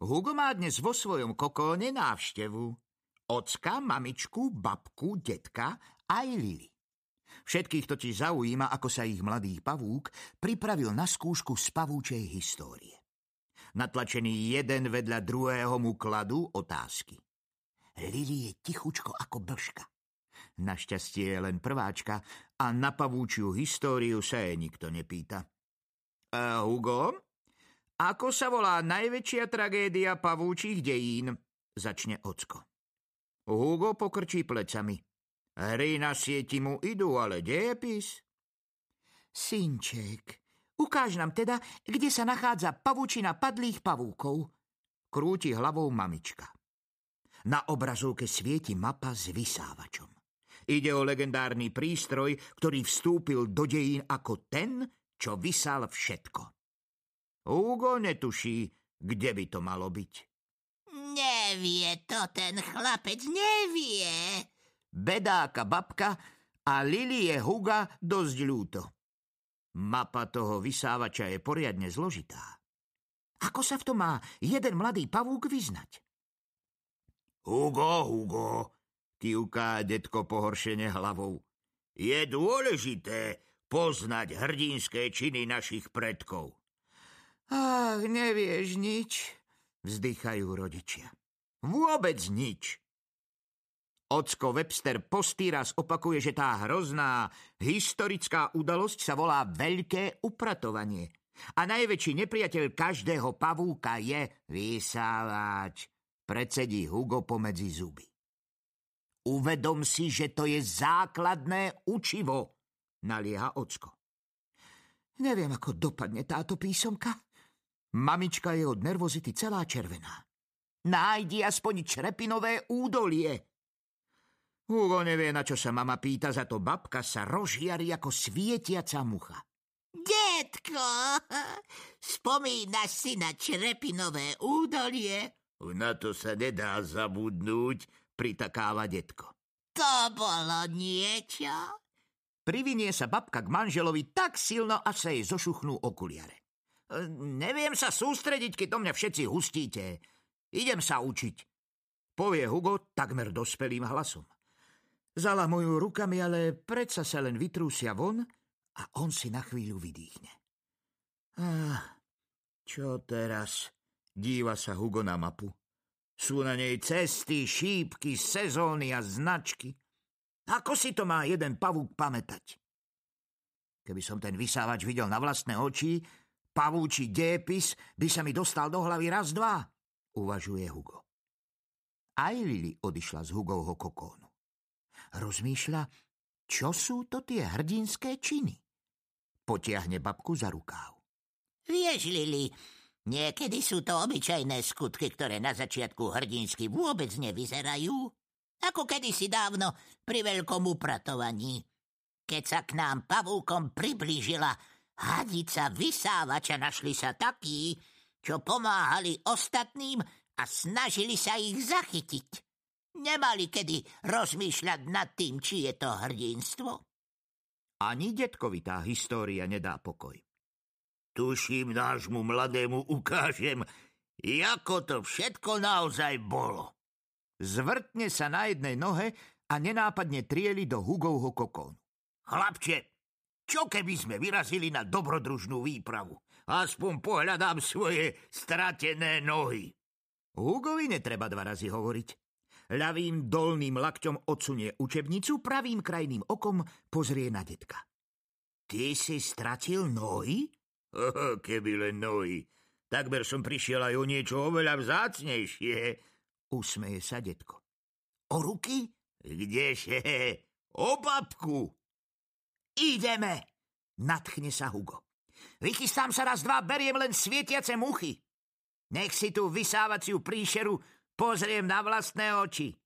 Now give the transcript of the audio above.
Hugo má dnes vo svojom kokóne návštevu. Ocka, mamičku, babku, detka aj Lily. Všetkých totiž zaujíma, ako sa ich mladý pavúk pripravil na skúšku z pavúčej histórie. Natlačený jeden vedľa druhého mu kladú otázky. Lily je tichučko ako blška. Našťastie je len prváčka a na pavúčiu históriu sa jej nikto nepýta. E, Hugo, ako sa volá najväčšia tragédia pavúčich dejín? Začne Ocko. Hugo pokrčí plecami. Hry na sieti mu idú, ale dejepis? Synček, ukáž nám teda, kde sa nachádza pavúčina padlých pavúkov. Krúti hlavou mamička. Na obrazovke svieti mapa s vysávačom. Ide o legendárny prístroj, ktorý vstúpil do dejín ako ten, čo vysal všetko. Hugo netuší, kde by to malo byť. Nevie to ten chlapec, nevie. Bedáka babka a Lily je Huga dosť ľúto. Mapa toho vysávača je poriadne zložitá. Ako sa v tom má jeden mladý pavúk vyznať? Hugo, Hugo, kývká detko pohoršene hlavou. Je dôležité poznať hrdinské činy našich predkov. Ach, nevieš nič, vzdychajú rodičia. Vôbec nič. Ocko Webster postýraz opakuje, že tá hrozná historická udalosť sa volá Veľké upratovanie. A najväčší nepriateľ každého pavúka je vysávač, predsedí Hugo pomedzi zuby. Uvedom si, že to je základné učivo, nalieha Ocko. Neviem, ako dopadne táto písomka. Mamička je od nervozity celá červená. Nájdi aspoň črepinové údolie, Hugo nevie, na čo sa mama pýta, za to babka sa rozžiari ako svietiaca mucha. Detko, spomínaš si na Črepinové údolie? Na to sa nedá zabudnúť, pritakáva detko. To bolo niečo? Privinie sa babka k manželovi tak silno, až sa jej zošuchnú okuliare. Neviem sa sústrediť, keď do mňa všetci hustíte. Idem sa učiť, povie Hugo takmer dospelým hlasom. Zalamujú rukami, ale predsa sa len vytrúsia von a on si na chvíľu vydýchne. Ah, čo teraz? Díva sa Hugo na mapu. Sú na nej cesty, šípky, sezóny a značky. Ako si to má jeden pavúk pamätať? Keby som ten vysávač videl na vlastné oči, pavúči dépis by sa mi dostal do hlavy raz, dva, uvažuje Hugo. Aj Lili odišla z Hugovho kokónu. Rozmýšľa, čo sú to tie hrdinské činy. Potiahne babku za rukáv. Vieš, Lili, niekedy sú to obyčajné skutky, ktoré na začiatku hrdinsky vôbec nevyzerajú. Ako kedysi dávno pri veľkom upratovaní. Keď sa k nám pavúkom priblížila hadica vysávača, našli sa takí, čo pomáhali ostatným a snažili sa ich zachytiť. Nemali kedy rozmýšľať nad tým, či je to hrdinstvo? Ani detkovi tá história nedá pokoj. Tuším, nášmu mladému ukážem, ako to všetko naozaj bolo. Zvrtne sa na jednej nohe a nenápadne trieli do Hugovho kokónu. Chlapče, čo keby sme vyrazili na dobrodružnú výpravu? Aspoň pohľadám svoje stratené nohy. Hugovi netreba dva razy hovoriť. Ľavým dolným lakťom odsunie učebnicu, pravým krajným okom pozrie na detka. Ty si stratil nohy? Oh, keby len nohy. Takber som prišiel aj o niečo oveľa vzácnejšie. Usmeje sa detko. O ruky? Kdeže? O babku. Ideme, nadchne sa Hugo. Vychystám sa raz dva, beriem len svietiace muchy. Nech si tú vysávaciu príšeru Pozriem na vlastné oči.